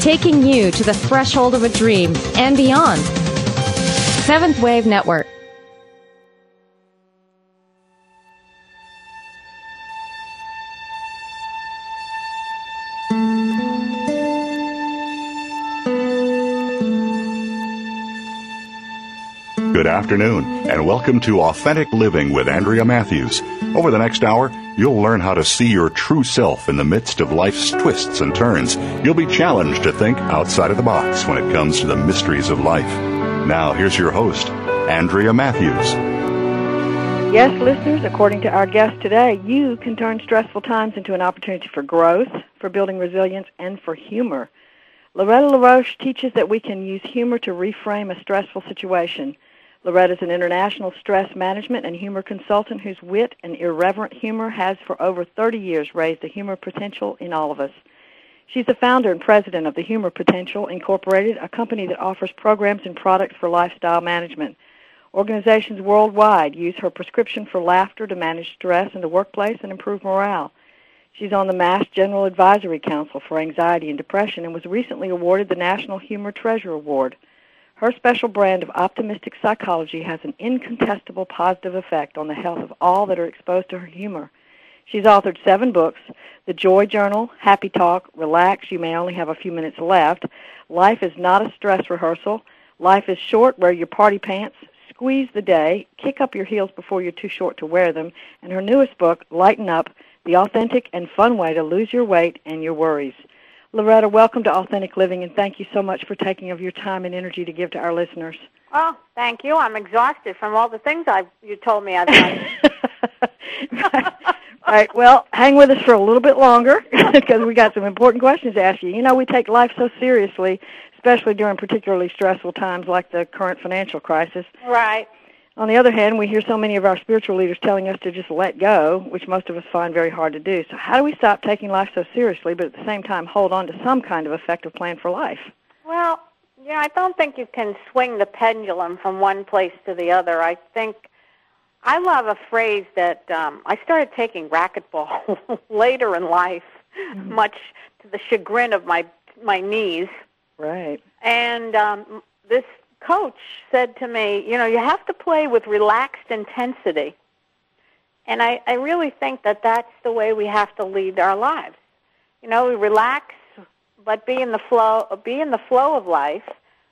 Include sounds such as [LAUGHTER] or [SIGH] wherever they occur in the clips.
Taking you to the threshold of a dream and beyond. Seventh Wave Network. Good afternoon, and welcome to Authentic Living with Andrea Matthews. Over the next hour, you'll learn how to see your true self in the midst of life's twists and turns. You'll be challenged to think outside of the box when it comes to the mysteries of life. Now, here's your host, Andrea Matthews. Yes, listeners, according to our guest today, you can turn stressful times into an opportunity for growth, for building resilience, and for humor. Loretta LaRoche teaches that we can use humor to reframe a stressful situation. Loretta is an international stress management and humor consultant whose wit and irreverent humor has for over 30 years raised the humor potential in all of us. She's the founder and president of the Humor Potential Incorporated, a company that offers programs and products for lifestyle management. Organizations worldwide use her prescription for laughter to manage stress in the workplace and improve morale. She's on the Mass General Advisory Council for Anxiety and Depression and was recently awarded the National Humor Treasure Award. Her special brand of optimistic psychology has an incontestable positive effect on the health of all that are exposed to her humor. She's authored seven books The Joy Journal, Happy Talk, Relax, You May Only Have a Few Minutes Left, Life is Not a Stress Rehearsal, Life is Short, Wear Your Party Pants, Squeeze the Day, Kick Up Your Heels Before You're Too Short to Wear Them, and her newest book, Lighten Up The Authentic and Fun Way to Lose Your Weight and Your Worries. Loretta, welcome to Authentic Living, and thank you so much for taking of your time and energy to give to our listeners. Well, thank you. I'm exhausted from all the things I've, you told me I've done. [LAUGHS] right. right. Well, hang with us for a little bit longer [LAUGHS] because we got some important questions to ask you. You know, we take life so seriously, especially during particularly stressful times like the current financial crisis. Right. On the other hand, we hear so many of our spiritual leaders telling us to just let go, which most of us find very hard to do. So how do we stop taking life so seriously, but at the same time hold on to some kind of effective plan for life? Well, yeah, I don't think you can swing the pendulum from one place to the other. I think I love a phrase that um, I started taking racquetball [LAUGHS] later in life, mm-hmm. much to the chagrin of my my knees. Right. And um, this coach said to me, you know, you have to play with relaxed intensity. And I, I really think that that's the way we have to lead our lives. You know, we relax, but be in the flow, be in the flow of life,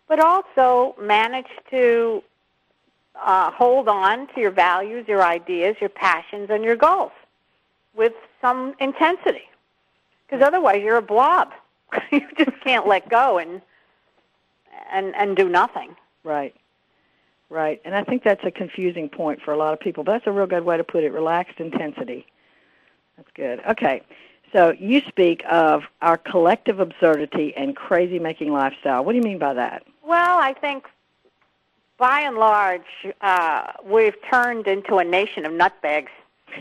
but also manage to uh, hold on to your values, your ideas, your passions, and your goals with some intensity. Because otherwise, you're a blob. [LAUGHS] you just can't let go and and and do nothing. Right. Right. And I think that's a confusing point for a lot of people. But that's a real good way to put it, relaxed intensity. That's good. Okay. So you speak of our collective absurdity and crazy making lifestyle. What do you mean by that? Well, I think by and large, uh, we've turned into a nation of nutbags. [LAUGHS]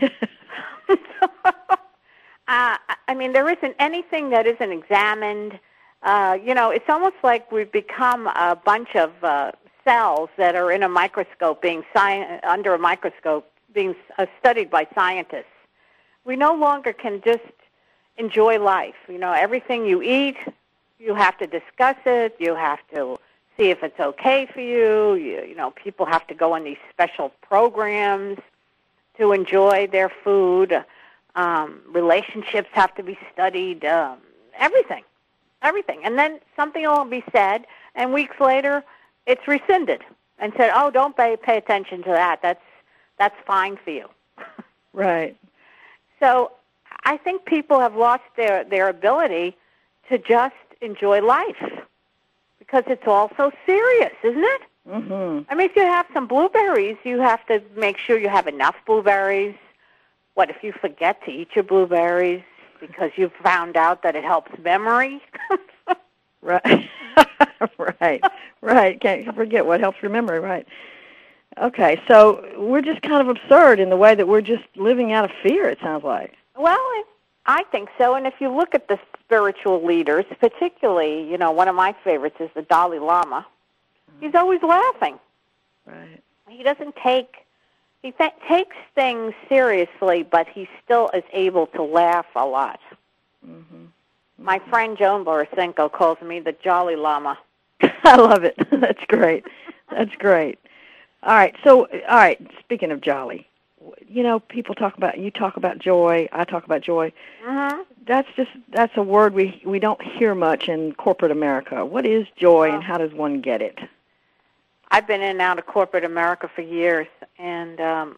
[LAUGHS] uh, I mean, there isn't anything that isn't examined uh, you know, it's almost like we've become a bunch of uh, cells that are in a microscope, being sci- under a microscope, being uh, studied by scientists. We no longer can just enjoy life. You know, everything you eat, you have to discuss it. You have to see if it's okay for you. You, you know, people have to go on these special programs to enjoy their food. Um, relationships have to be studied. Um, everything everything. And then something will be said, and weeks later, it's rescinded and said, "Oh, don't pay pay attention to that. That's that's fine for you." [LAUGHS] right. So I think people have lost their their ability to just enjoy life because it's all so serious, isn't it? Mm-hmm. I mean, if you have some blueberries, you have to make sure you have enough blueberries. What if you forget to eat your blueberries? Because you've found out that it helps memory. [LAUGHS] right. [LAUGHS] right. Right. Can't forget what helps your memory, right. Okay, so we're just kind of absurd in the way that we're just living out of fear, it sounds like. Well, I think so. And if you look at the spiritual leaders, particularly, you know, one of my favorites is the Dalai Lama. He's mm-hmm. always laughing. Right. He doesn't take he th- takes things seriously, but he still is able to laugh a lot. Mm-hmm. My friend Joan Borysenko calls me the Jolly Llama. [LAUGHS] I love it. [LAUGHS] That's great. That's great. All right. So, all right. Speaking of jolly, you know, people talk about you talk about joy. I talk about joy. Mm-hmm. That's just that's a word we we don't hear much in corporate America. What is joy, and Oh. how does one get it? I've been in and out of corporate America for years, and um,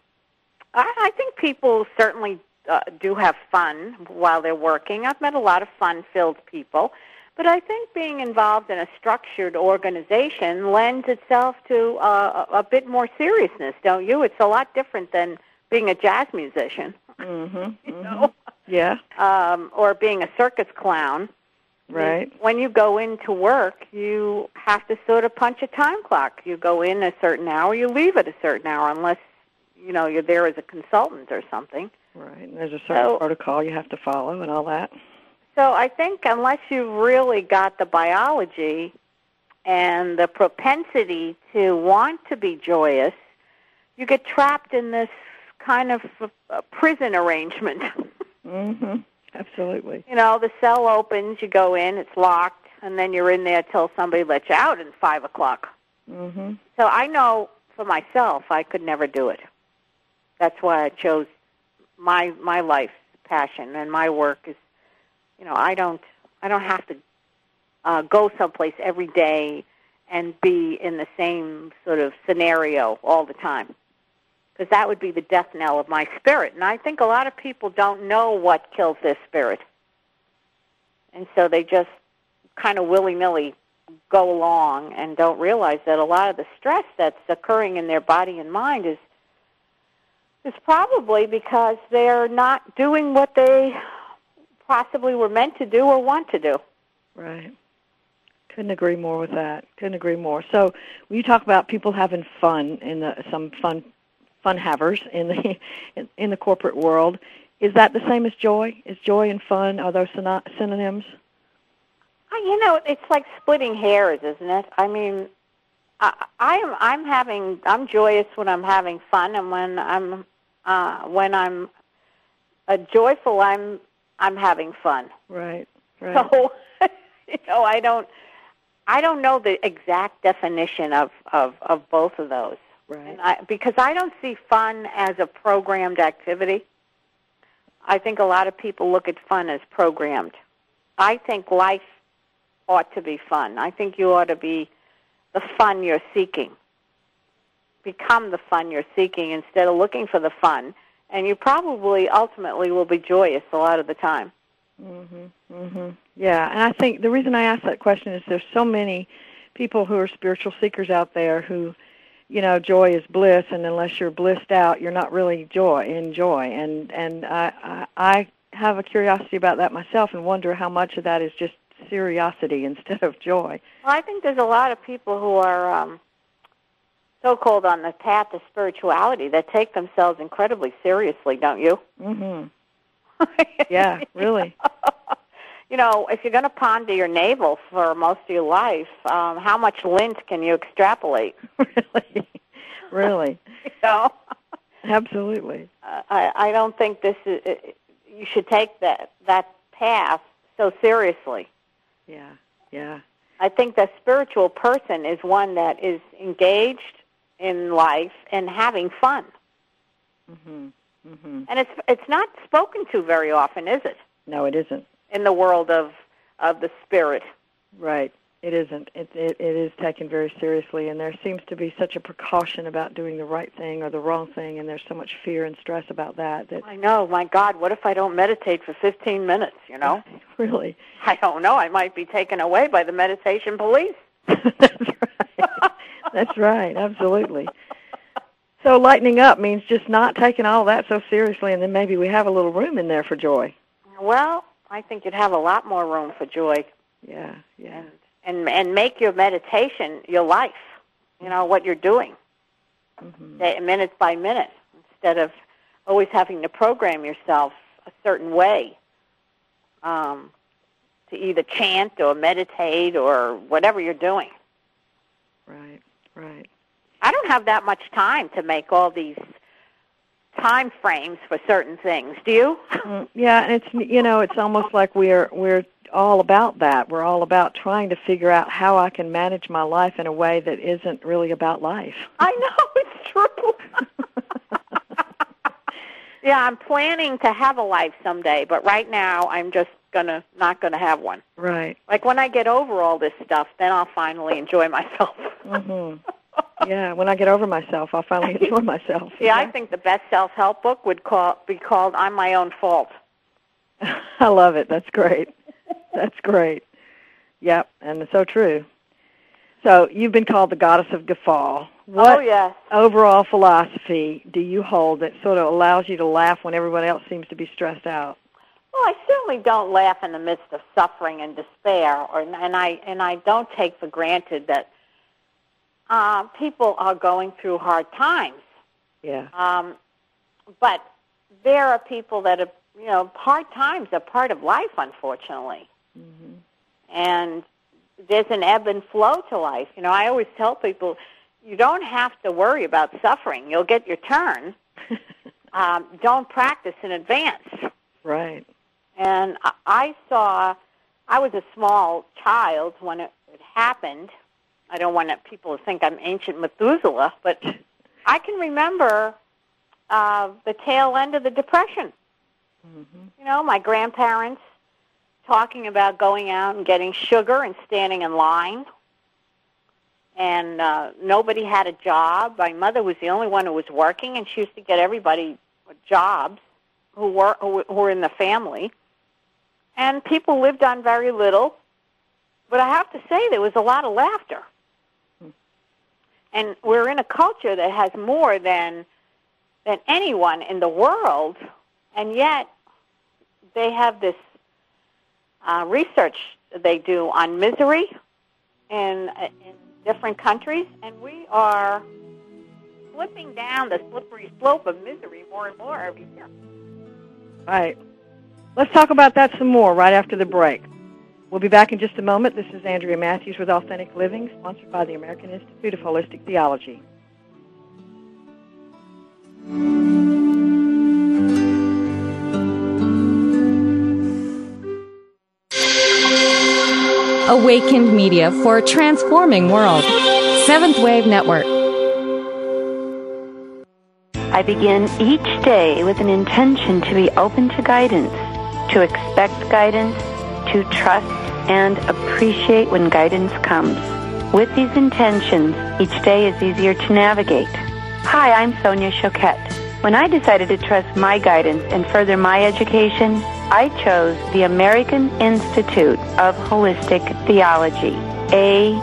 I, I think people certainly uh, do have fun while they're working. I've met a lot of fun-filled people, but I think being involved in a structured organization lends itself to uh, a, a bit more seriousness, don't you? It's a lot different than being a jazz musician, Mm-hmm. [LAUGHS] you know, Yeah. um, or being a circus clown. Right. When you go into work, you have to sort of punch a time clock. You go in a certain hour, you leave at a certain hour, unless you know you're there as a consultant or something. Right. And there's a certain So- protocol you have to follow and all that. So I think unless you've really got the biology and the propensity to want to be joyous, you get trapped in this kind of uh, prison arrangement. [LAUGHS] Mm-hmm. Absolutely. you know, the cell opens, you go in, it's locked, and then you're in there till somebody lets you out at five o'clock. Mm-hmm. So I know for myself I could never do it. That's why I chose my my life's passion and my work is you know, I don't I don't have to uh go someplace every day and be in the same sort of scenario all the time. Because that would be the death knell of my spirit. And I think a lot of people don't know what kills their spirit. And so they just kind of willy-nilly go along and don't realize that a lot of the stress that's occurring in their body and mind is is probably because they're not doing what they possibly were meant to do or want to do. Right. Couldn't agree more with that. Couldn't agree more. So when you talk about people having fun in the some fun fun havers in the [LAUGHS] in, in the corporate world, is that the same as joy? Is joy and fun are those syno- synonyms? Uh, You know, it's like splitting hairs, isn't it? I mean, I, I am I'm having I'm joyous when I'm having fun, and when I'm uh, when I'm uh, joyful, I'm I'm having fun. Right. Right. So, [LAUGHS] you know, I don't, I don't know the exact definition of of of both of those, right. and I, because I don't see fun as a programmed activity. I think a lot of people look at fun as programmed. I think life ought to be fun. I think you ought to be the fun you're seeking. Become the fun you're seeking instead of looking for the fun, and you probably ultimately will be joyous a lot of the time. Mhm. Mhm. Yeah, and I think the reason I ask that question is there's so many people who are spiritual seekers out there who, you know, joy is bliss, and unless you're blissed out, you're not really joy in joy. And and I I, I have a curiosity about that myself, and wonder how much of that is just curiosity [LAUGHS] instead of joy. Well, I think there's a lot of people who are um, so-called on the path of spirituality that take themselves incredibly seriously, don't you? Mhm. [LAUGHS] Yeah, really. [LAUGHS] you know, if you're going to ponder your navel for most of your life, um, how much lint can you extrapolate? [LAUGHS] really. Really. [LAUGHS] You know, Absolutely. Uh, I, I don't think this is. uh, You should take that that path so seriously. Yeah. Yeah. I think the spiritual person is one that is engaged in life and having fun. Mhm. Mhm. And it's it's not spoken to very often, is it? No, it isn't. In the world of of the spirit. Right. It isn't. It, it it is taken very seriously, and there seems to be such a precaution about doing the right thing or the wrong thing, and there's so much fear and stress about that. That I know, my God, what if I don't meditate for 15 minutes, you know? [LAUGHS] really, I don't know, I might be taken away by the meditation police. [LAUGHS] that's right. that's right. Absolutely. So lightening up means just not taking all that so seriously, and then maybe we have a little room in there for joy. Well, I think you'd have a lot more room for joy Yeah. Yeah. and and and make your meditation your life. You know what you're doing, hmm day- minute by minute, instead of always having to program yourself a certain way um, to either chant or meditate or whatever you're doing. Right. Right. I don't have that much time to make all these time frames for certain things. Do you? Mm, Yeah, and it's you know it's almost like we're we're all about that. We're all about trying to figure out how I can manage my life in a way that isn't really about life. I know [LAUGHS] it's true. [LAUGHS] yeah, I'm planning to have a life someday, but right now I'm just gonna not gonna have one. Right. Like when I get over all this stuff, then I'll finally enjoy myself. mhm. [LAUGHS] Yeah, when I get over myself, I'll finally [LAUGHS] enjoy myself. Yeah, I think the best self-help book would call be called "I'm My Own Fault." [LAUGHS] I love it. That's great. That's great. Yep, and it's so true. So you've been called the goddess of guffaw. Oh, what oh yes. overall philosophy do you hold that sort of allows you to laugh when everyone else seems to be stressed out? Well, I certainly don't laugh in the midst of suffering and despair, or and I and I don't take for granted that uh, people are going through hard times. Yeah. Um, but there are people that are, you know, hard times are part of life, unfortunately. Mm-hmm. And there's an ebb and flow to life. You know, I always tell people, you don't have to worry about suffering. You'll get your turn. [LAUGHS] um, don't practice in advance. Right. And I- saw, I was a small child when it, it happened. I don't want people to think I'm ancient Methuselah, but I can remember uh, the tail end of the Depression. Mm-hmm. You know, my grandparents talking about going out and getting sugar and standing in line. And uh, nobody had a job. My mother was the only one who was working, and she used to get everybody jobs who were who were in the family. And people lived on very little. But I have to say, there was a lot of laughter. And we're in a culture that has more than than anyone in the world, and yet they have this uh, research they do on misery in, in different countries, and we are slipping down the slippery slope of misery more and more every year. Right. Let's talk about that some more right after the break. We'll be back in just a moment. This is Andrea Matthews with Authentic Living, sponsored by the American Institute of Holistic Theology. Awakened Media for a transforming world. Seventh Wave Network. I begin each day with an intention to be open to guidance, to expect guidance, to trust and appreciate when guidance comes. With these intentions, each day is easier to navigate. Hi, I'm Sonia Choquette. When I decided to trust my guidance and further my education, I chose the American Institute of Holistic Theology, AIHT,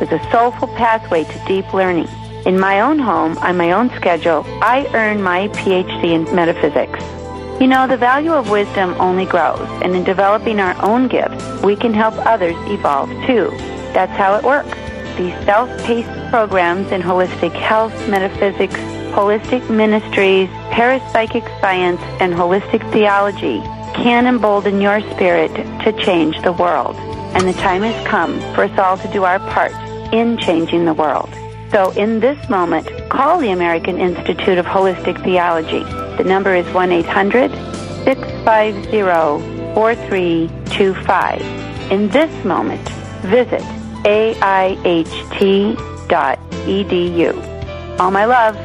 with a soulful pathway to deep learning. In my own home, on my own schedule, I earn my PhD in metaphysics. You know, the value of wisdom only grows, and in developing our own gifts, we can help others evolve too. That's how it works. These self-paced programs in holistic health, metaphysics, holistic ministries, parapsychic science, and holistic theology can embolden your spirit to change the world. And the time has come for us all to do our part in changing the world. So in this moment, call the American Institute of Holistic Theology. The number is 1-800-650-4325. In this moment, visit aiht.edu. All my love.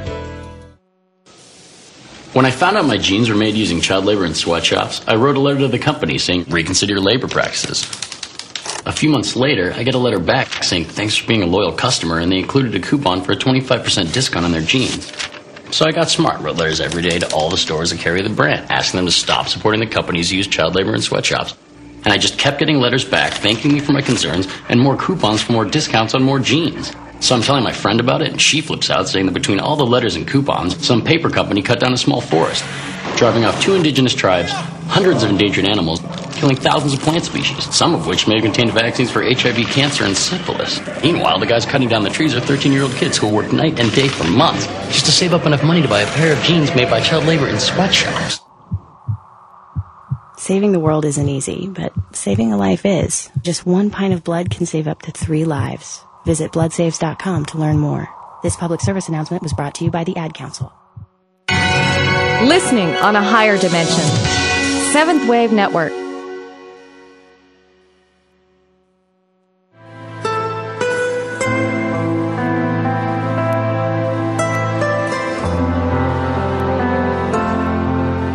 When I found out my jeans were made using child labor in sweatshops, I wrote a letter to the company saying, reconsider your labor practices. A few months later, I get a letter back saying thanks for being a loyal customer, and they included a coupon for a 25% discount on their jeans. So I got smart, wrote letters every day to all the stores that carry the brand, asking them to stop supporting the companies who use child labor in sweatshops. And I just kept getting letters back thanking me for my concerns and more coupons for more discounts on more jeans. So I'm telling my friend about it, and she flips out, saying that between all the letters and coupons, some paper company cut down a small forest, driving off two indigenous tribes, hundreds of endangered animals, killing thousands of plant species, some of which may have contained vaccines for HIV, cancer, and syphilis. Meanwhile, the guys cutting down the trees are 13 year old kids who work night and day for months just to save up enough money to buy a pair of jeans made by child labor in sweatshops. Saving the world isn't easy, but saving a life is. Just one pint of blood can save up to three lives. Visit bloodsaves.com to learn more. This public service announcement was brought to you by the Ad Council. Listening on a higher dimension. Seventh Wave Network.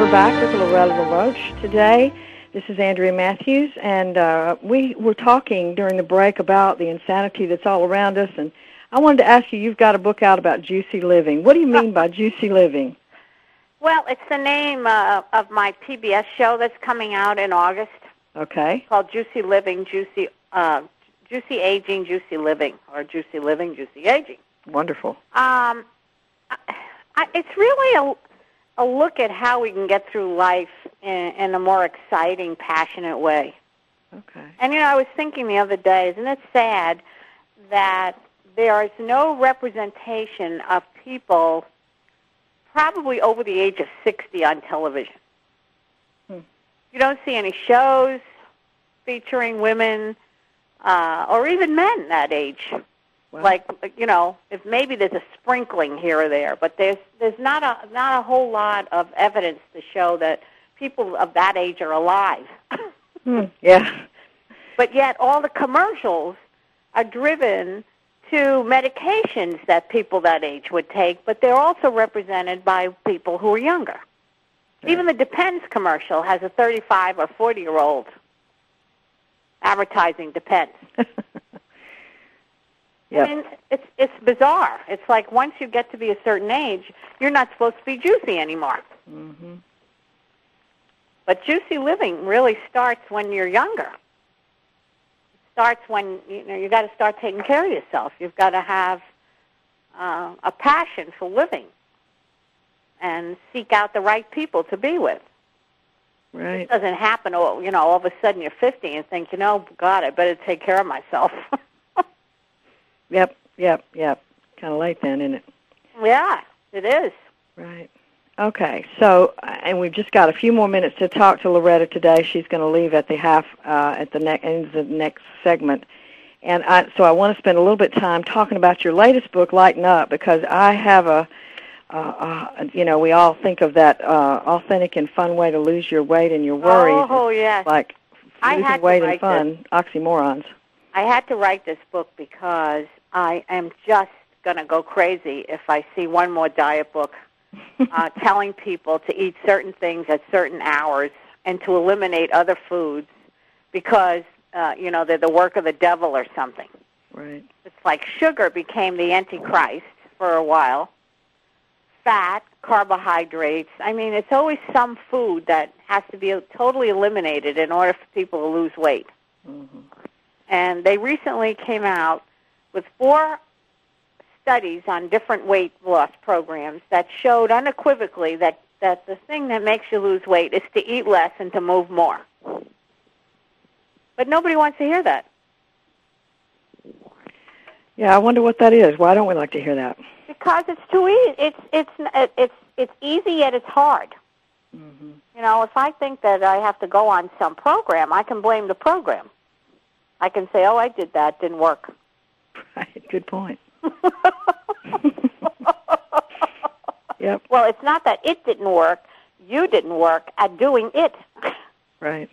We're back with Loretta LaRoche today. This is Andrea Matthews, and uh, we were talking during the break about the insanity that's all around us. And I wanted to ask you, you've got a book out about juicy living. What do you mean by juicy living? Well, it's the name uh, of my PBS show that's coming out in August. Okay. called Juicy Living, Juicy, uh, Juicy Aging, Juicy Living, or Juicy Living, Juicy Aging. Wonderful. Um, I, it's really a, a look at how we can get through life in, in a more exciting, passionate way. Okay. And you know, I was thinking the other day, isn't it sad that there is no representation of people probably over the age of 60 on television? Hmm. You don't see any shows featuring women uh, or even men that age. Like you know, if maybe there's a sprinkling here or there, but there's there's not a not a whole lot of evidence to show that people of that age are alive. [LAUGHS] hmm, yeah. But yet, all the commercials are driven to medications that people that age would take, but they're also represented by people who are younger. Even the Depends commercial has a 35 or 40 year old advertising Depends. [LAUGHS] Yep. I mean, it's it's bizarre. It's like once you get to be a certain age, you're not supposed to be juicy anymore. hmm But juicy living really starts when you're younger. It starts when you know you got to start taking care of yourself. You've got to have uh, a passion for living and seek out the right people to be with. Right. It doesn't happen. All you know, all of a sudden you're 50 and think, you know, God, I better take care of myself. [LAUGHS] Yep. Yep. Yep. Kind of late then, isn't it? yeah, it is. Right. Okay. So, and we've just got a few more minutes to talk to Loretta today. She's going to leave at the half uh, at the ne- end of the next segment, and I, so I want to spend a little bit of time talking about your latest book, Lighten Up, because I have a, uh, uh, you know, we all think of that uh, authentic and fun way to lose your weight and your worries. Oh, yes. like I losing weight and fun, oxymorons. I had to write this book because I am just going to go crazy if I see one more diet book uh, [LAUGHS] telling people to eat certain things at certain hours and to eliminate other foods because, uh, you know, they're the work of the devil or something. Right. It's like sugar became the antichrist for a while. Fat, carbohydrates. I mean, it's always some food that has to be totally eliminated in order for people to lose weight. hmm And they recently came out with four studies on different weight loss programs that showed unequivocally that, that the thing that makes you lose weight is to eat less and to move more. But nobody wants to hear that. Yeah, I wonder what that is. Why don't we like to hear that? because it's too easy. It's it's it's it's easy yet it's hard. hmm You know, if I think that I have to go on some program, I can blame the program. I can say, "Oh, I did that, didn't work." Right. Good point. [LAUGHS] Yep. Well, it's not that it didn't work. You didn't work at doing it. Right.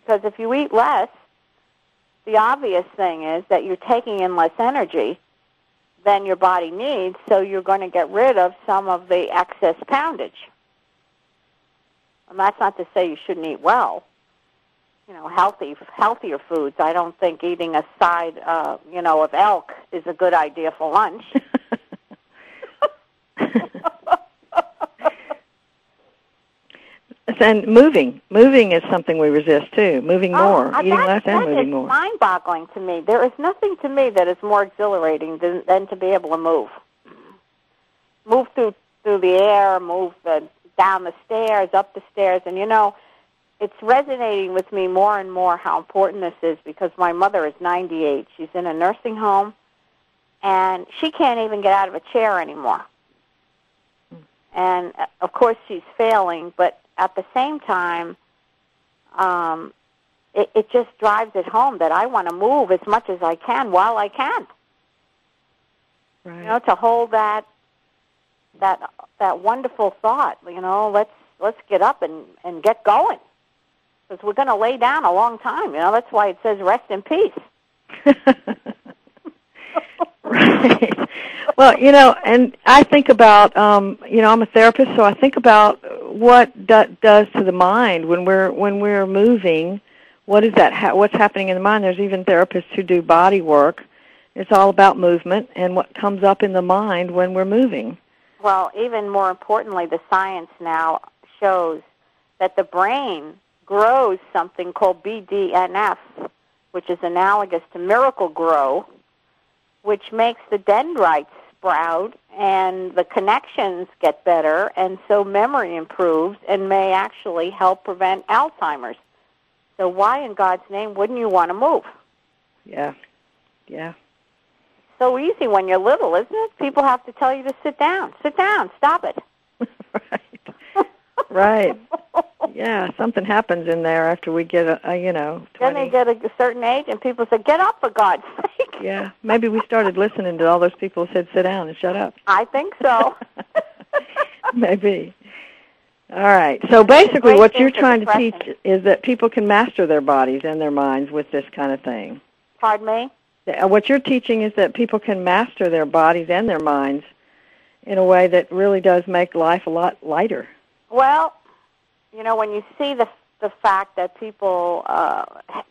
Because if you eat less, the obvious thing is that you're taking in less energy than your body needs, so you're going to get rid of some of the excess poundage. And that's not to say you shouldn't eat well. You know, healthy, healthier foods. I don't think eating a side, uh, you know, of elk is a good idea for lunch. [LAUGHS] and moving, moving is something we resist too. Moving more, Oh, eating less and moving is more. mind-boggling to me. There is nothing to me that is more exhilarating than, than to be able to move. Move through through the air, move the, down the stairs, up the stairs, and you know, it's resonating with me more and more how important this is because my mother is 98. She's in a nursing home, and she can't even get out of a chair anymore. And uh, of course, she's failing, but at the same time, um, it, it just drives it home that I want to move as much as I can while I can. Right. You know, to hold that that that wonderful thought. You know, let's let's get up and and get going because we're going to lay down a long time. You know, that's why it says rest in peace. [LAUGHS] right. Well, you know, and I think about, um, you know, I'm a therapist, so I think about what that does to the mind when we're when we're moving. What is that? Ha- what's happening in the mind? There's even therapists who do body work. It's all about movement and what comes up in the mind when we're moving. Well, even more importantly, the science now shows that the brain grows something called BDNF, which is analogous to Miracle-Gro, which makes the dendrites sprout and the connections get better, and so memory improves and may actually help prevent Alzheimer's. So why in God's name wouldn't you want to move? Yeah. Yeah. So easy when you're little, isn't it? People have to tell you to sit down. Sit down. Stop it. [LAUGHS] right. Right. [LAUGHS] Yeah, something happens in there after we get a, a you know. 20. Then they get a certain age, and people say, "Get up for God's sake." [LAUGHS] Yeah, maybe we started listening to all those people who said, "Sit down and shut up." I think so. [LAUGHS] maybe. All right. So basically, what you're trying to teach is that people can master their bodies and their minds with this kind of thing. Pardon me. What you're teaching is that people can master their bodies and their minds in a way that really does make life a lot lighter. Well, you know, when you see the the fact that people uh,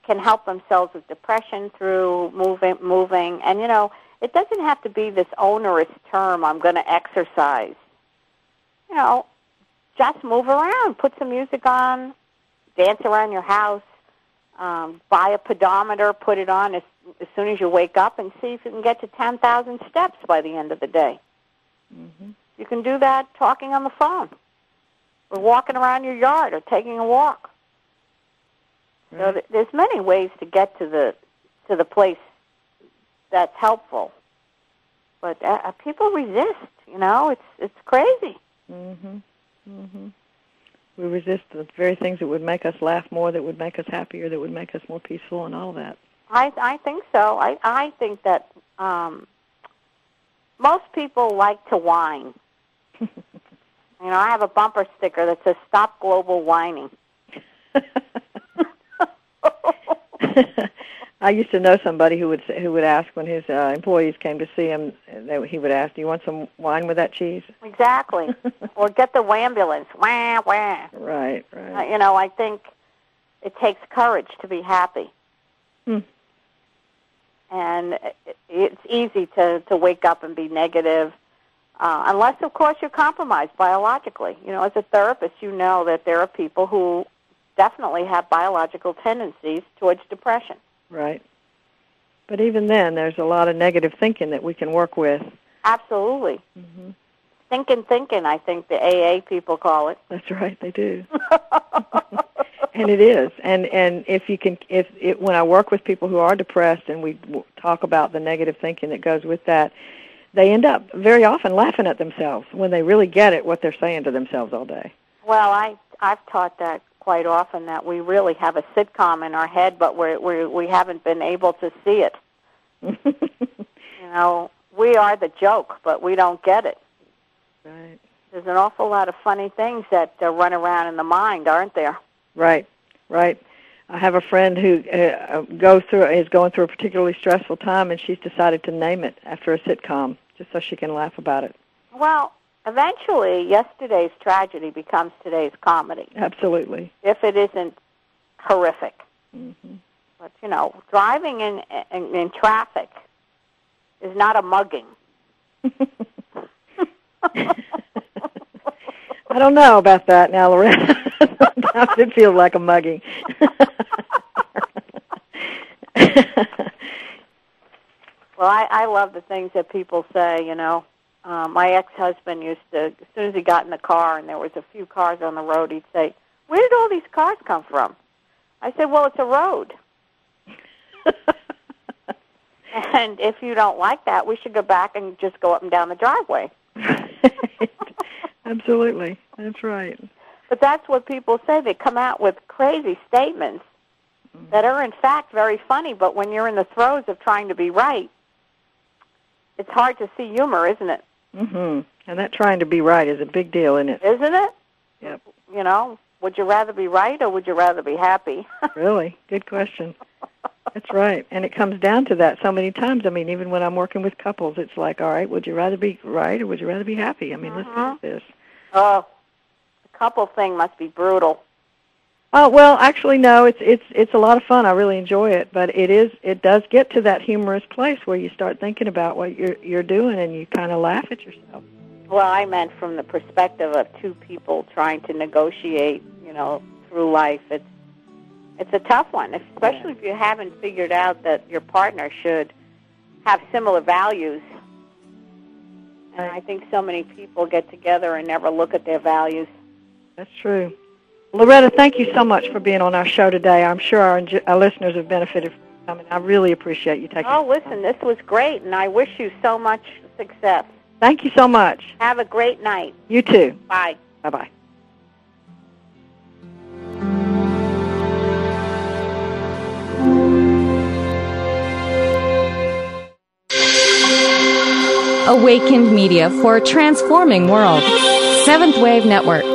can help themselves with depression through moving, moving, and you know, it doesn't have to be this onerous term. I'm going to exercise. You know, just move around, put some music on, dance around your house, um, buy a pedometer, put it on as, as soon as you wake up, and see if you can get to 10,000 steps by the end of the day. Mm-hmm. You can do that talking on the phone, or walking around your yard, or taking a walk. Right. So th- there's many ways to get to the to the place that's helpful, but uh, people resist. You know, it's it's crazy. Mhm. Mhm. We resist the very things that would make us laugh more, that would make us happier, that would make us more peaceful, and all that. I I think so. I I think that um, most people like to whine. [LAUGHS] you know, I have a bumper sticker that says "Stop Global Whining." [LAUGHS] I used to know somebody who would say, who would ask when his uh, employees came to see him. That he would ask, "Do you want some wine with that cheese?" Exactly. [LAUGHS] or get the ambulance. Wah wah. Right, Uh, right. you know, I think it takes courage to be happy. Hmm. And it- it's easy to, to wake up and be negative, uh, unless, of course, you're compromised biologically. You know, as a therapist, you know that there are people who definitely have biological tendencies towards depression. Right. But even then, there's a lot of negative thinking that we can work with. Absolutely. hmm Thinking, thinking, I think the AA people call it. That's right, they do. [LAUGHS] [LAUGHS] and it is. And and if you can, if it, when I work with people who are depressed, and we talk about the negative thinking that goes with that, they end up very often laughing at themselves when they really get it what they're saying to themselves all day. Well, I I've taught that quite often that we really have a sitcom in our head, but we we we haven't been able to see it. [LAUGHS] You know, we are the joke, but we don't get it. right. There's an awful lot of funny things that uh, run around in the mind, aren't there? Right, right. I have a friend who uh, goes through is going through a particularly stressful time, and she's decided to name it after a sitcom, just so she can laugh about it. Well, eventually, yesterday's tragedy becomes today's comedy, Absolutely. if it isn't horrific. hmm But you know, driving in in, in traffic is not a mugging. [LAUGHS] I don't know about that now, Loretta. [LAUGHS] Sometimes it feels like a mugging. [LAUGHS] Well, I, I love the things that people say. You know, uh, my ex-husband used to, as soon as he got in the car and there was a few cars on the road, he'd say, where did all these cars come from? I said, well, it's a road. [LAUGHS] and if you don't like that, we should go back and just go up and down the driveway. [LAUGHS] Absolutely. That's right. But that's what people say. They come out with crazy statements that are, in fact, very funny, but when you're in the throes of trying to be right, it's hard to see humor, isn't it? hmm And that trying to be right is a big deal, isn't it? Isn't it? Yep. You know, would you rather be right or would you rather be happy? [LAUGHS] Really? Good question. That's right. And it comes down to that so many times. I mean, even when I'm working with couples, it's like, all right, would you rather be right or would you rather be happy? I mean, let's do this. oh, the couple thing must be brutal. Oh well, actually, no. It's it's it's a lot of fun. I really enjoy it, but it is it does get to that humorous place where you start thinking about what you're you're doing and you kind of laugh at yourself. Well, I meant from the perspective of two people trying to negotiate, you know, through life. It's it's a tough one, especially if you haven't figured out that your partner should have similar values. And I think so many people get together and never look at their values. That's true. Loretta, thank you so much for being on our show today. I'm sure our, our listeners have benefited from coming. I really appreciate you taking. Oh, listen, this was great, and I wish you so much success. Thank you so much. Have a great night. You too. Bye. Bye bye. Awakened Media for a transforming world. Seventh Wave Network.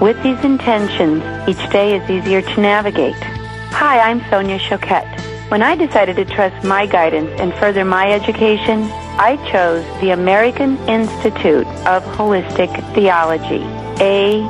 With these intentions, each day is easier to navigate. Hi, I'm Sonia Choquette. When I decided to trust my guidance and further my education, I chose the American Institute of Holistic Theology, AIHT,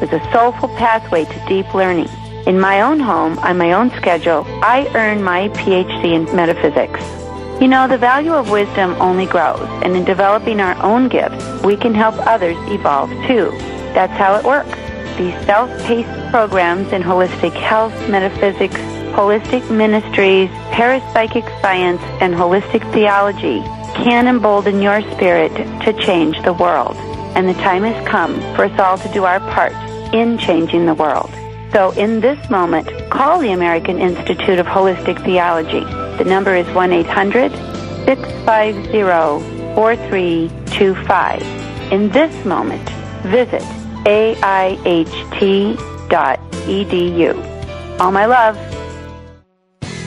with a soulful pathway to deep learning. In my own home, on my own schedule, I earn my PhD in metaphysics. You know, the value of wisdom only grows, and in developing our own gifts, we can help others evolve too. That's how it works. These self-paced programs in holistic health, metaphysics, holistic ministries, parapsychic science, and holistic theology can embolden your spirit to change the world. And the time has come for us all to do our part in changing the world. So in this moment, call the American Institute of Holistic Theology. The number is 1-800-650-4325. In this moment, visit aiht.edu. All my love.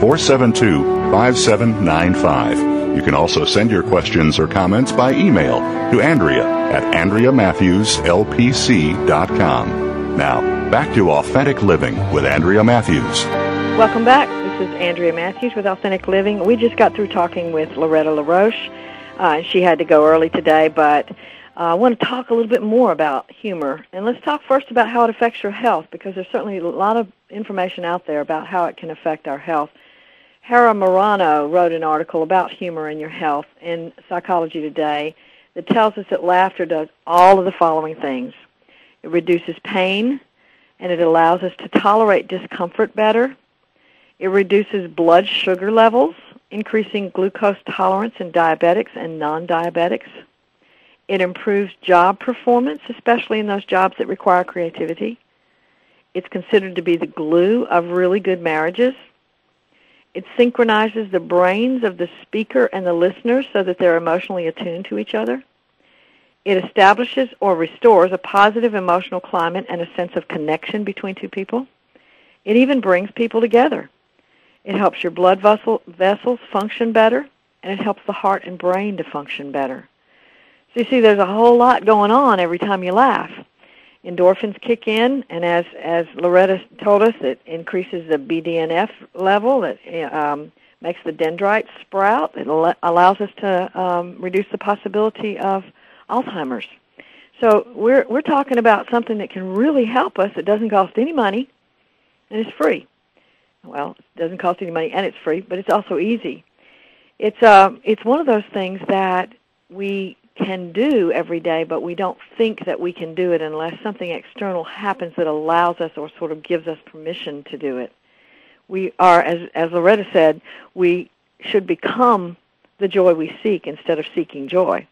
472 5795. You can also send your questions or comments by email to Andrea at AndreaMatthewsLPC.com. Now, back to Authentic Living with Andrea Matthews. Welcome back. This is Andrea Matthews with Authentic Living. We just got through talking with Loretta LaRoche. Uh, she had to go early today, but Uh, I want to talk a little bit more about humor, and let's talk first about how it affects your health because there's certainly a lot of information out there about how it can affect our health. Hara Marano wrote an article about humor and your health in Psychology Today that tells us that laughter does all of the following things. It reduces pain, and it allows us to tolerate discomfort better. It reduces blood sugar levels, increasing glucose tolerance in diabetics and non-diabetics. It improves job performance, especially in those jobs that require creativity. It's considered to be the glue of really good marriages. It synchronizes the brains of the speaker and the listener so that they're emotionally attuned to each other. It establishes or restores a positive emotional climate and a sense of connection between two people. It even brings people together. It helps your blood vessel, vessels function better, and it helps the heart and brain to function better. So you see, there's a whole lot going on every time you laugh. Endorphins kick in, and as as Loretta told us, it increases the BDNF level. It um, makes the dendrites sprout. It al- allows us to um, reduce the possibility of Alzheimer's. So we're we're talking about something that can really help us. It doesn't cost any money, and it's free. Well, it doesn't cost any money, and it's free, but it's also easy. It's uh, it's one of those things that we can do every day, but we don't think that we can do it unless something external happens that allows us or sort of gives us permission to do it. We are, as, as Loretta said, we should become the joy we seek instead of seeking joy.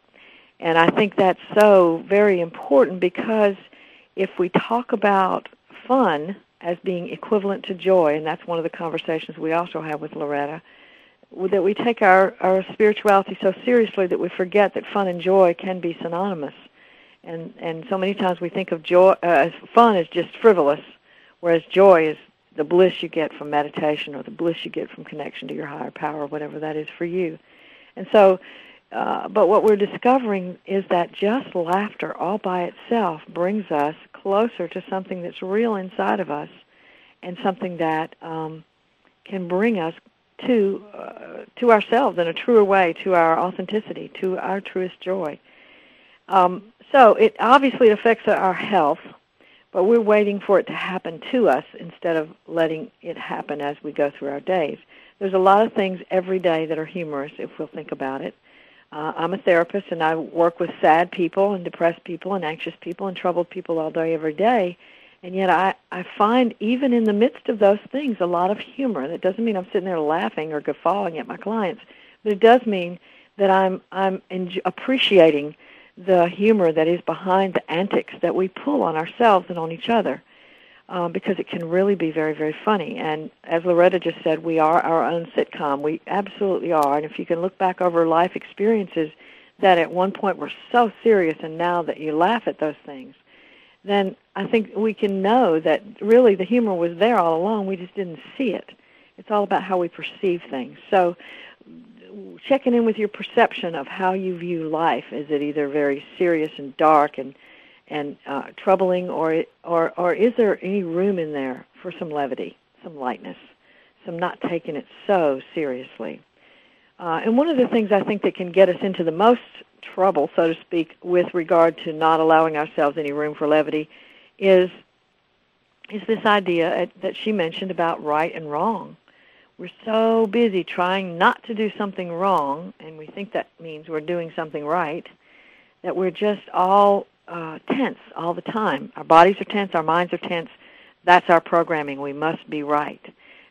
And I think that's so very important because if we talk about fun as being equivalent to joy, and that's one of the conversations we also have with Loretta, that we take our, our spirituality so seriously that we forget that fun and joy can be synonymous. And and so many times we think of joy uh, fun as just frivolous, whereas joy is the bliss you get from meditation or the bliss you get from connection to your higher power, whatever that is for you. And so, uh, but what we're discovering is that just laughter all by itself brings us closer to something that's real inside of us, and something that um, can bring us to uh, to ourselves in a truer way, to our authenticity, to our truest joy. Um, so it obviously affects our health, but we're waiting for it to happen to us instead of letting it happen as we go through our days. There's a lot of things every day that are humorous if we'll think about it. Uh, I'm a therapist and I work with sad people and depressed people and anxious people and troubled people all day, every day. And yet I, I find even in the midst of those things a lot of humor. That doesn't mean I'm sitting there laughing or guffawing at my clients, but it does mean that I'm I'm enj- appreciating the humor that is behind the antics that we pull on ourselves and on each other, uh, because it can really be very very funny. And as Loretta just said, we are our own sitcom. We absolutely are. And if you can look back over life experiences that at one point were so serious, and now that you laugh at those things then I think we can know that really the humor was there all along. We just didn't see it. It's all about how we perceive things. So checking in with your perception of how you view life. Is it either very serious and dark and and uh, troubling, or or or is there any room in there for some levity, some lightness, some not taking it so seriously? Uh, and one of the things I think that can get us into the most trouble, so to speak, with regard to not allowing ourselves any room for levity is is this idea that she mentioned about right and wrong. We're so busy trying not to do something wrong, and we think that means we're doing something right, that we're just all uh, tense all the time. Our bodies are tense, our minds are tense. That's our programming. We must be right.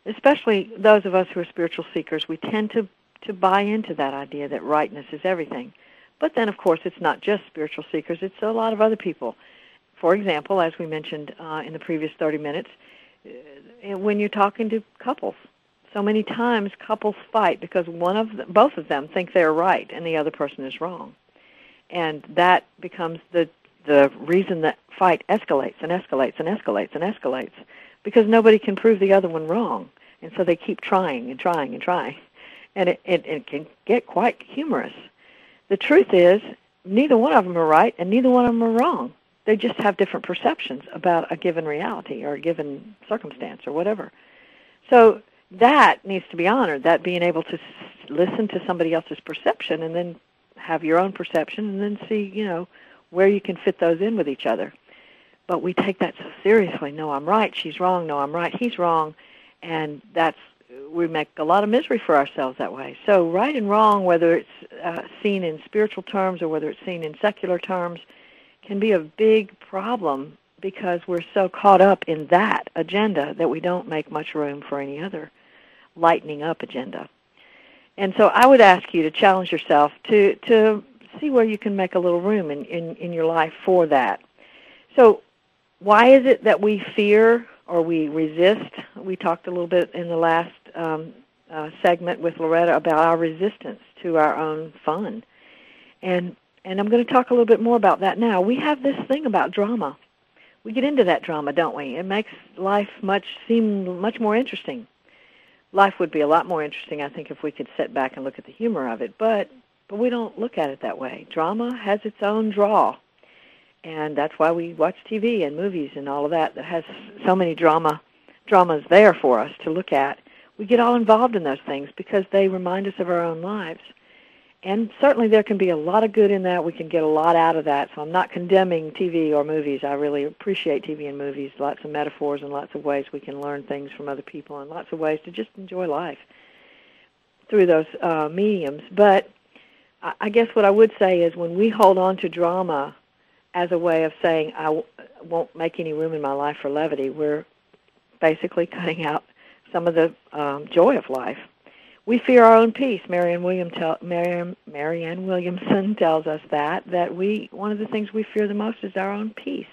Especially those of us who are spiritual seekers, we tend to, to buy into that idea that rightness is everything. But then, of course, it's not just spiritual seekers, it's a lot of other people. For example, as we mentioned uh, in the previous 30 minutes, uh, when you're talking to couples, so many times couples fight because one of them, both of them think they're right and the other person is wrong. And that becomes the the reason that fight escalates and escalates and escalates and escalates because nobody can prove the other one wrong. And so they keep trying and trying and trying. And it, it, it can get quite humorous the truth is, neither one of them are right and neither one of them are wrong. They just have different perceptions about a given reality or a given circumstance or whatever. So that needs to be honored, that being able to listen to somebody else's perception and then have your own perception and then see, you know, where you can fit those in with each other. But we take that so seriously. No, I'm right. She's wrong. No, I'm right. He's wrong. And that's we make a lot of misery for ourselves that way. So right and wrong, whether it's uh, seen in spiritual terms or whether it's seen in secular terms, can be a big problem because we're so caught up in that agenda that we don't make much room for any other lightening up agenda. And so I would ask you to challenge yourself to, to see where you can make a little room in, in, in your life for that. So why is it that we fear or we resist? We talked a little bit in the last um, uh, segment with Loretta about our resistance to our own fun. And and I'm going to talk a little bit more about that now. We have this thing about drama. We get into that drama, don't we? It makes life much seem much more interesting. Life would be a lot more interesting, I think, if we could sit back and look at the humor of it. But but we don't look at it that way. Drama has its own draw, and that's why we watch TV and movies and all of that that has so many drama dramas there for us to look at. We get all involved in those things because they remind us of our own lives and certainly there can be a lot of good in that. We can get a lot out of that. So I'm not condemning TV or movies. I really appreciate TV and movies. Lots of metaphors and lots of ways we can learn things from other people and lots of ways to just enjoy life through those uh, mediums. But I guess what I would say is when we hold on to drama as a way of saying I won't make any room in my life for levity, we're basically [LAUGHS] cutting out some of the um, joy of life we fear our own peace. Marianne, William tell, Marianne, Marianne Williamson tells us that that we one of the things we fear the most is our own peace.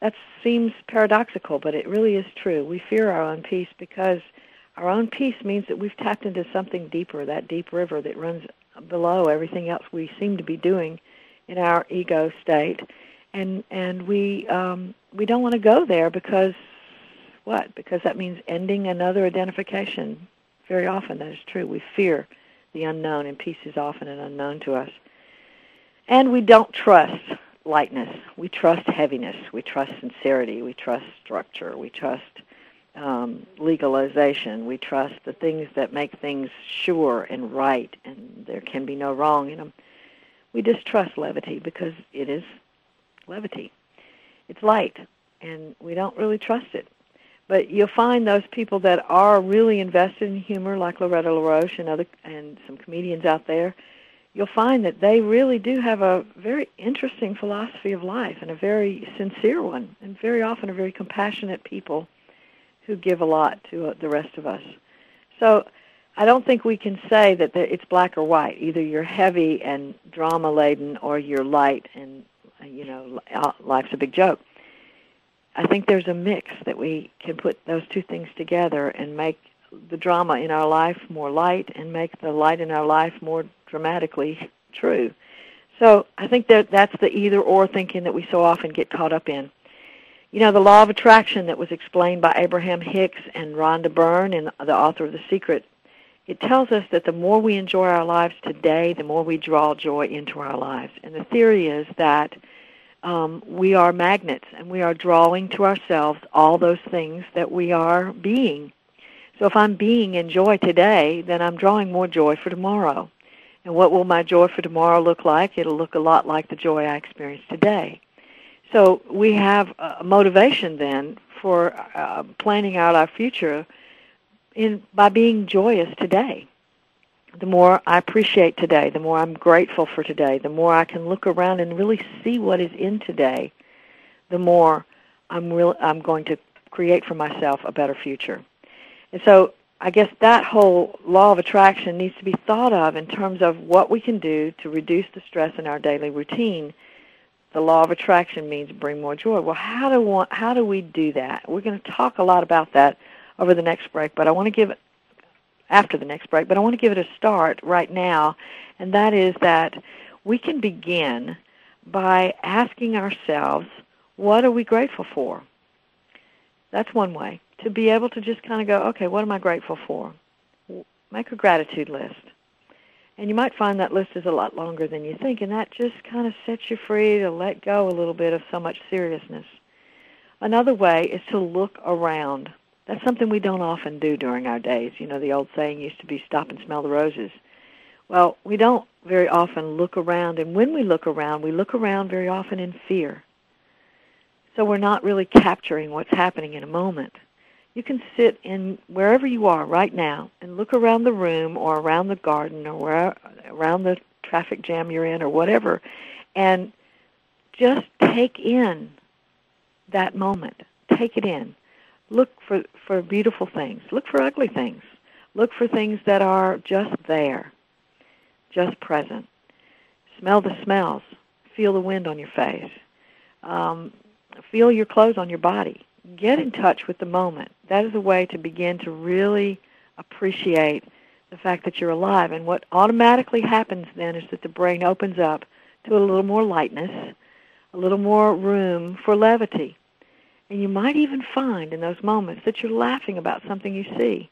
That seems paradoxical, but it really is true. We fear our own peace because our own peace means that we've tapped into something deeper, that deep river that runs below everything else we seem to be doing in our ego state, and and we um, we don't want to go there because what? Because that means ending another identification very often that is true. We fear the unknown, and peace is often an unknown to us. And we don't trust lightness. We trust heaviness. We trust sincerity. We trust structure. We trust um, legalization. We trust the things that make things sure and right, and there can be no wrong in them. We distrust levity because it is levity. It's light, and we don't really trust it. But you'll find those people that are really invested in humor, like Loretta LaRoche and other and some comedians out there. You'll find that they really do have a very interesting philosophy of life and a very sincere one, and very often a very compassionate people who give a lot to uh, the rest of us. So I don't think we can say that it's black or white. Either you're heavy and drama laden, or you're light and uh, you know life's a big joke. I think there's a mix that we can put those two things together and make the drama in our life more light and make the light in our life more dramatically [LAUGHS] true. So I think that that's the either or thinking that we so often get caught up in. You know, the law of attraction that was explained by Abraham Hicks and Rhonda Byrne and the author of The Secret, it tells us that the more we enjoy our lives today, the more we draw joy into our lives. And the theory is that um, we are magnets and we are drawing to ourselves all those things that we are being. So if I'm being in joy today, then I'm drawing more joy for tomorrow. And what will my joy for tomorrow look like? It'll look a lot like the joy I experienced today. So we have a motivation then for uh, planning out our future in by being joyous today the more I appreciate today, the more I'm grateful for today, the more I can look around and really see what is in today, the more I'm real I'm going to create for myself a better future. And so I guess that whole law of attraction needs to be thought of in terms of what we can do to reduce the stress in our daily routine. The law of attraction means bring more joy. Well, how do how do we do that? We're going to talk a lot about that over the next break, but I want to give after the next break, but I want to give it a start right now, and that is that we can begin by asking ourselves, what are we grateful for? That's one way. To be able to just kind of go, okay, what am I grateful for? Make a gratitude list. And you might find that list is a lot longer than you think, and that just kind of sets you free to let go a little bit of so much seriousness. Another way is to look around. That's something we don't often do during our days. You know, the old saying used to be stop and smell the roses. Well, we don't very often look around, and when we look around, we look around very often in fear. So we're not really capturing what's happening in a moment. You can sit in wherever you are right now and look around the room or around the garden or where, around the traffic jam you're in or whatever and just take in that moment. Take it in. Look for, for beautiful things. Look for ugly things. Look for things that are just there, just present. Smell the smells. Feel the wind on your face. Um, feel your clothes on your body. Get in touch with the moment. That is a way to begin to really appreciate the fact that you're alive. And what automatically happens then is that the brain opens up to a little more lightness, a little more room for levity. And you might even find in those moments that you're laughing about something you see,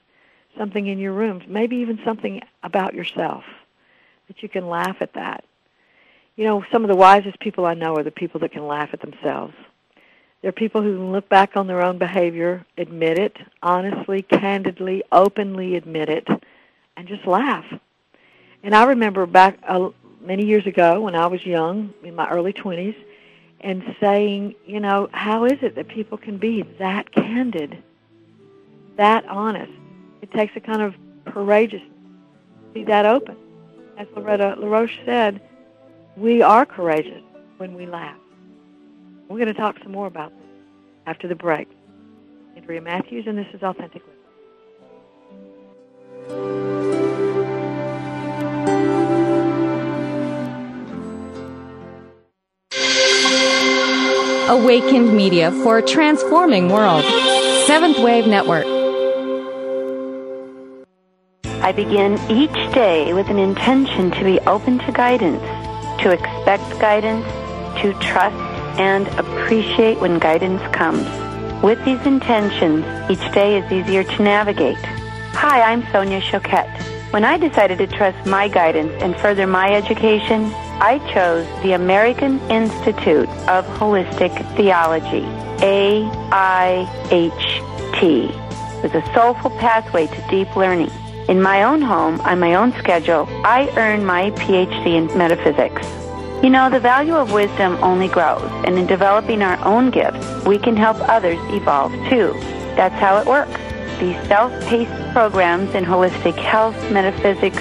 something in your room, maybe even something about yourself, that you can laugh at that. You know, some of the wisest people I know are the people that can laugh at themselves. They're people who can look back on their own behavior, admit it, honestly, candidly, openly admit it, and just laugh. And I remember back uh, many years ago when I was young, in my early 20s, and saying, you know, how is it that people can be that candid, that honest? It takes a kind of courageous to be that open. As Loretta LaRoche said, we are courageous when we laugh. We're going to talk some more about this after the break. Andrea Matthews, and this is Authentic Awakened Media for a transforming world. Seventh Wave Network. I begin each day with an intention to be open to guidance, to expect guidance, to trust and appreciate when guidance comes. With these intentions, each day is easier to navigate. Hi, I'm Sonia Choquette. When I decided to trust my guidance and further my education, I chose the American Institute of Holistic Theology, AIHT. It's a soulful pathway to deep learning. In my own home, on my own schedule, I earn my PhD in metaphysics. You know, the value of wisdom only grows, and in developing our own gifts, we can help others evolve too. That's how it works. These self-paced programs in holistic health, metaphysics,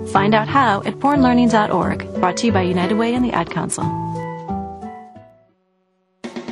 Find out how at bornlearning.org. Brought to you by United Way and the Ad Council.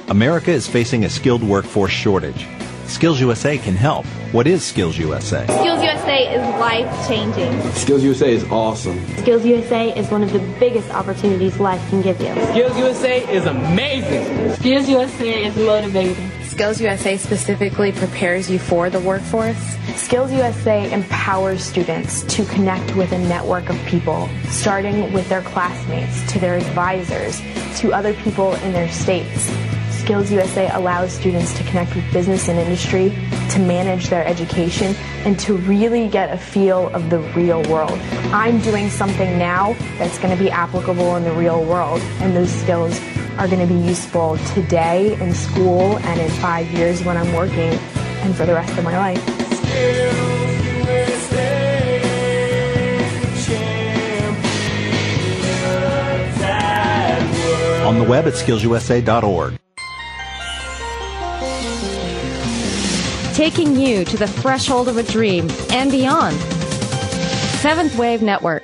America is facing a skilled workforce shortage. Skills USA can help. What is Skills USA? Skills USA is life changing. Skills USA is awesome. Skills USA is one of the biggest opportunities life can give you. Skills USA is amazing. Skills USA is motivating. Skills USA specifically prepares you for the workforce. Skills USA empowers students to connect with a network of people, starting with their classmates, to their advisors, to other people in their states. Skills USA allows students to connect with business and industry, to manage their education, and to really get a feel of the real world. I'm doing something now that's going to be applicable in the real world, and those skills are going to be useful today in school and in five years when I'm working and for the rest of my life. On the web at skillsusa.org. Taking you to the threshold of a dream and beyond. Seventh Wave Network.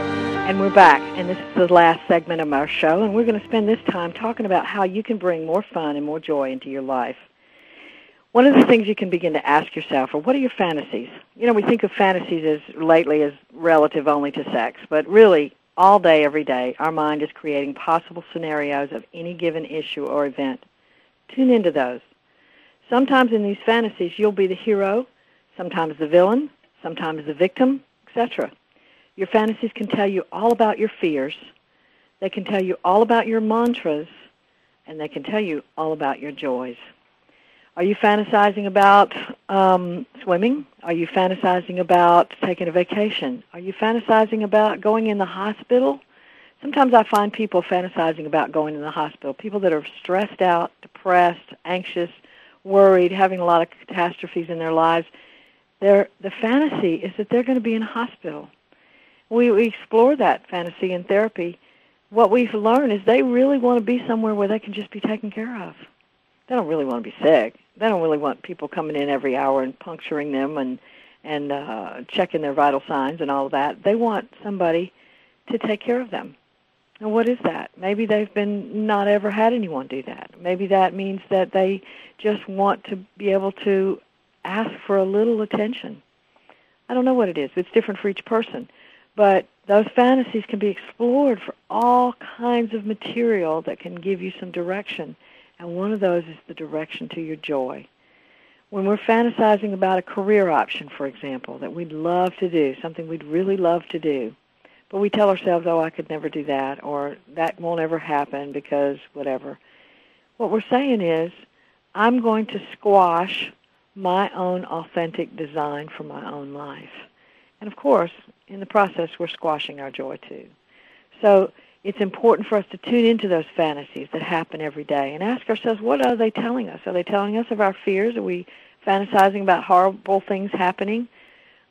And we're back, and this is the last segment of our show, and we're going to spend this time talking about how you can bring more fun and more joy into your life. One of the things you can begin to ask yourself are, what are your fantasies? You know, we think of fantasies as lately as relative only to sex, but really, all day, every day, our mind is creating possible scenarios of any given issue or event. Tune into those. Sometimes in these fantasies, you'll be the hero, sometimes the villain, sometimes the victim, etc. Your fantasies can tell you all about your fears. They can tell you all about your mantras, and they can tell you all about your joys. Are you fantasizing about um, swimming? Are you fantasizing about taking a vacation? Are you fantasizing about going in the hospital? Sometimes I find people fantasizing about going in the hospital. People that are stressed out, depressed, anxious, worried, having a lot of catastrophes in their lives. Their the fantasy is that they're going to be in a hospital we, explore that fantasy in therapy, what we've learned is they really want to be somewhere where they can just be taken care of. They don't really want to be sick. They don't really want people coming in every hour and puncturing them and and uh, checking their vital signs and all of that. They want somebody to take care of them. And what is that? Maybe they've been not ever had anyone do that. Maybe that means that they just want to be able to ask for a little attention. I don't know what it is. It's different for each person. But those fantasies can be explored for all kinds of material that can give you some direction. And one of those is the direction to your joy. When we're fantasizing about a career option, for example, that we'd love to do, something we'd really love to do, but we tell ourselves, oh, I could never do that, or that won't ever happen because whatever. What we're saying is, I'm going to squash my own authentic design for my own life. And of course, in the process, we're squashing our joy too. So it's important for us to tune into those fantasies that happen every day and ask ourselves, what are they telling us? Are they telling us of our fears? Are we fantasizing about horrible things happening?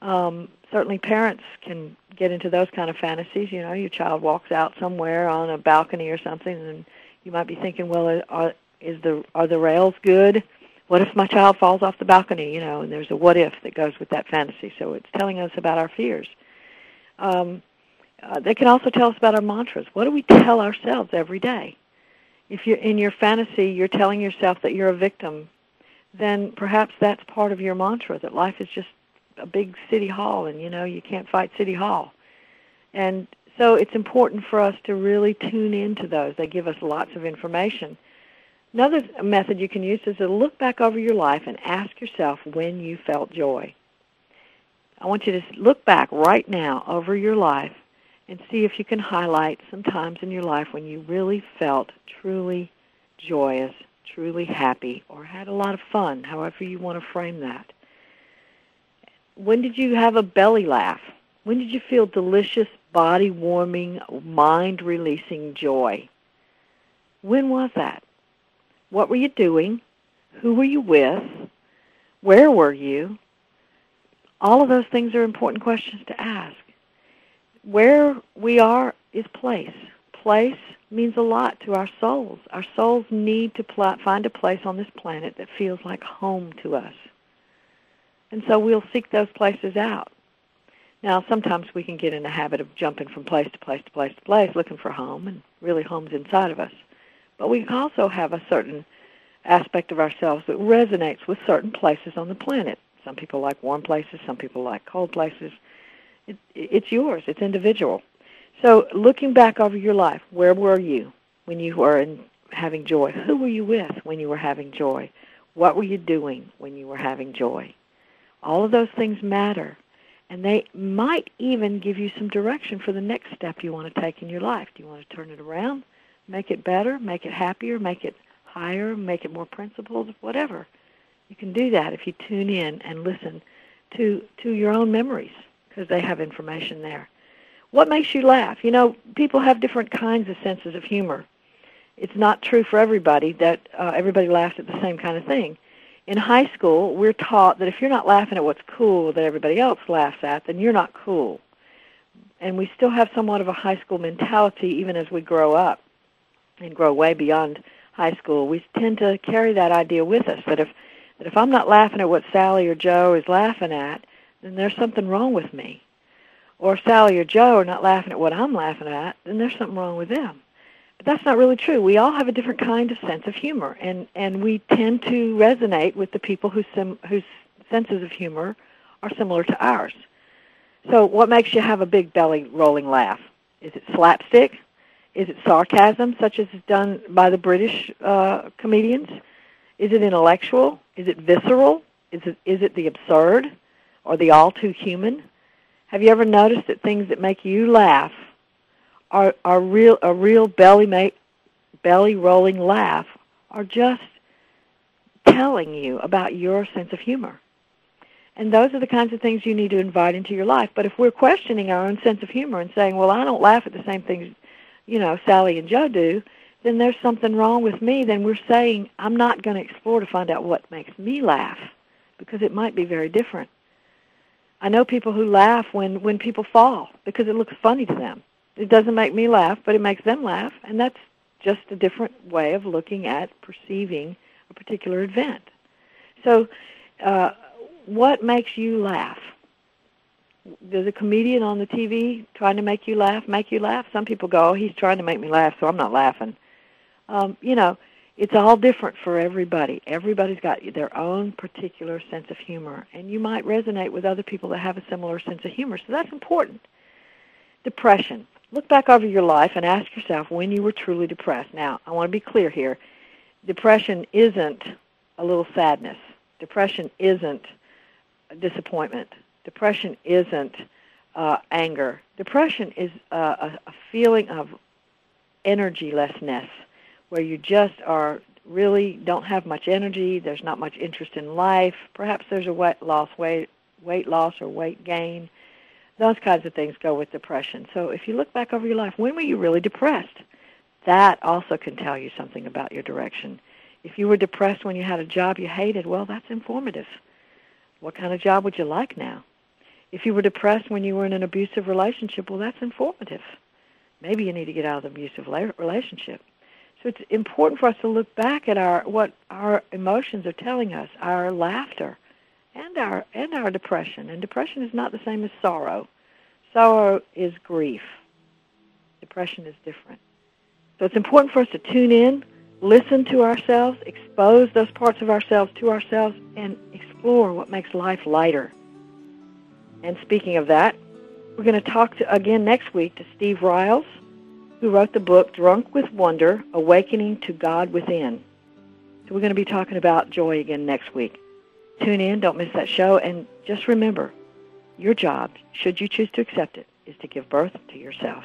Um, certainly parents can get into those kind of fantasies. You know, your child walks out somewhere on a balcony or something, and you might be thinking, well, are, is the, are the rails good? What if my child falls off the balcony, you know, and there's a what if that goes with that fantasy. So it's telling us about our fears. Um, uh, they can also tell us about our mantras. What do we tell ourselves every day? If you're in your fantasy, you're telling yourself that you're a victim, then perhaps that's part of your mantra that life is just a big city hall, and you know you can't fight city hall. And so it's important for us to really tune into those. They give us lots of information. Another method you can use is to look back over your life and ask yourself when you felt joy. I want you to look back right now over your life and see if you can highlight some times in your life when you really felt truly joyous, truly happy, or had a lot of fun, however you want to frame that. When did you have a belly laugh? When did you feel delicious, body warming, mind releasing joy? When was that? What were you doing? Who were you with? Where were you? All of those things are important questions to ask. Where we are is place. Place means a lot to our souls. Our souls need to pl- find a place on this planet that feels like home to us. And so we'll seek those places out. Now, sometimes we can get in the habit of jumping from place to place to place to place looking for home, and really home's inside of us. But we also have a certain aspect of ourselves that resonates with certain places on the planet. Some people like warm places. Some people like cold places. It, it's yours. It's individual. So looking back over your life, where were you when you were in, having joy? Who were you with when you were having joy? What were you doing when you were having joy? All of those things matter. And they might even give you some direction for the next step you want to take in your life. Do you want to turn it around, make it better, make it happier, make it higher, make it more principled, whatever? You can do that if you tune in and listen to to your own memories because they have information there. What makes you laugh? You know, people have different kinds of senses of humor. It's not true for everybody that uh, everybody laughs at the same kind of thing in high school, we're taught that if you're not laughing at what's cool that everybody else laughs at, then you're not cool. And we still have somewhat of a high school mentality even as we grow up and grow way beyond high school. We tend to carry that idea with us that if that if I'm not laughing at what Sally or Joe is laughing at, then there's something wrong with me. Or if Sally or Joe are not laughing at what I'm laughing at, then there's something wrong with them. But that's not really true. We all have a different kind of sense of humor, and and we tend to resonate with the people whose sim, whose senses of humor are similar to ours. So, what makes you have a big belly rolling laugh? Is it slapstick? Is it sarcasm, such as is done by the British uh, comedians? Is it intellectual? Is it visceral? Is it is it the absurd, or the all too human? Have you ever noticed that things that make you laugh are are real a real belly make belly rolling laugh are just telling you about your sense of humor. And those are the kinds of things you need to invite into your life. But if we're questioning our own sense of humor and saying, "Well, I don't laugh at the same things, you know, Sally and Joe do," then there's something wrong with me. Then we're saying, "I'm not going to explore to find out what makes me laugh," because it might be very different. I know people who laugh when when people fall because it looks funny to them. It doesn't make me laugh, but it makes them laugh, and that's just a different way of looking at perceiving a particular event. So, uh, what makes you laugh? Does a comedian on the TV trying to make you laugh make you laugh? Some people go, oh, he's trying to make me laugh, so I'm not laughing. Um, you know, it's all different for everybody. Everybody's got their own particular sense of humor, and you might resonate with other people that have a similar sense of humor. So that's important. Depression. Look back over your life and ask yourself when you were truly depressed. Now, I want to be clear here. Depression isn't a little sadness. Depression isn't disappointment. Depression isn't uh, anger. Depression is uh, a, feeling of energylessness where you just are really don't have much energy. There's not much interest in life. Perhaps there's a weight loss, weight, weight loss or weight gain. Those kinds of things go with depression. So if you look back over your life, when were you really depressed? That also can tell you something about your direction. If you were depressed when you had a job you hated, well, that's informative. What kind of job would you like now? If you were depressed when you were in an abusive relationship, well, that's informative. Maybe you need to get out of the abusive relationship. So it's important for us to look back at our what our emotions are telling us, our laughter, and our and our depression. And depression is not the same as sorrow. Sorrow is grief. Depression is different. So it's important for us to tune in, listen to ourselves, expose those parts of ourselves to ourselves, and explore what makes life lighter. And speaking of that, we're going to talk to, again next week to Steve Riles, who wrote the book Drunk with Wonder Awakening to God Within. So we're going to be talking about joy again next week. Tune in, don't miss that show, and just remember, your job, should you choose to accept it, is to give birth to yourself.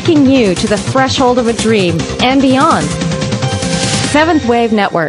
Taking you to the threshold of a dream and beyond. Seventh Wave Network.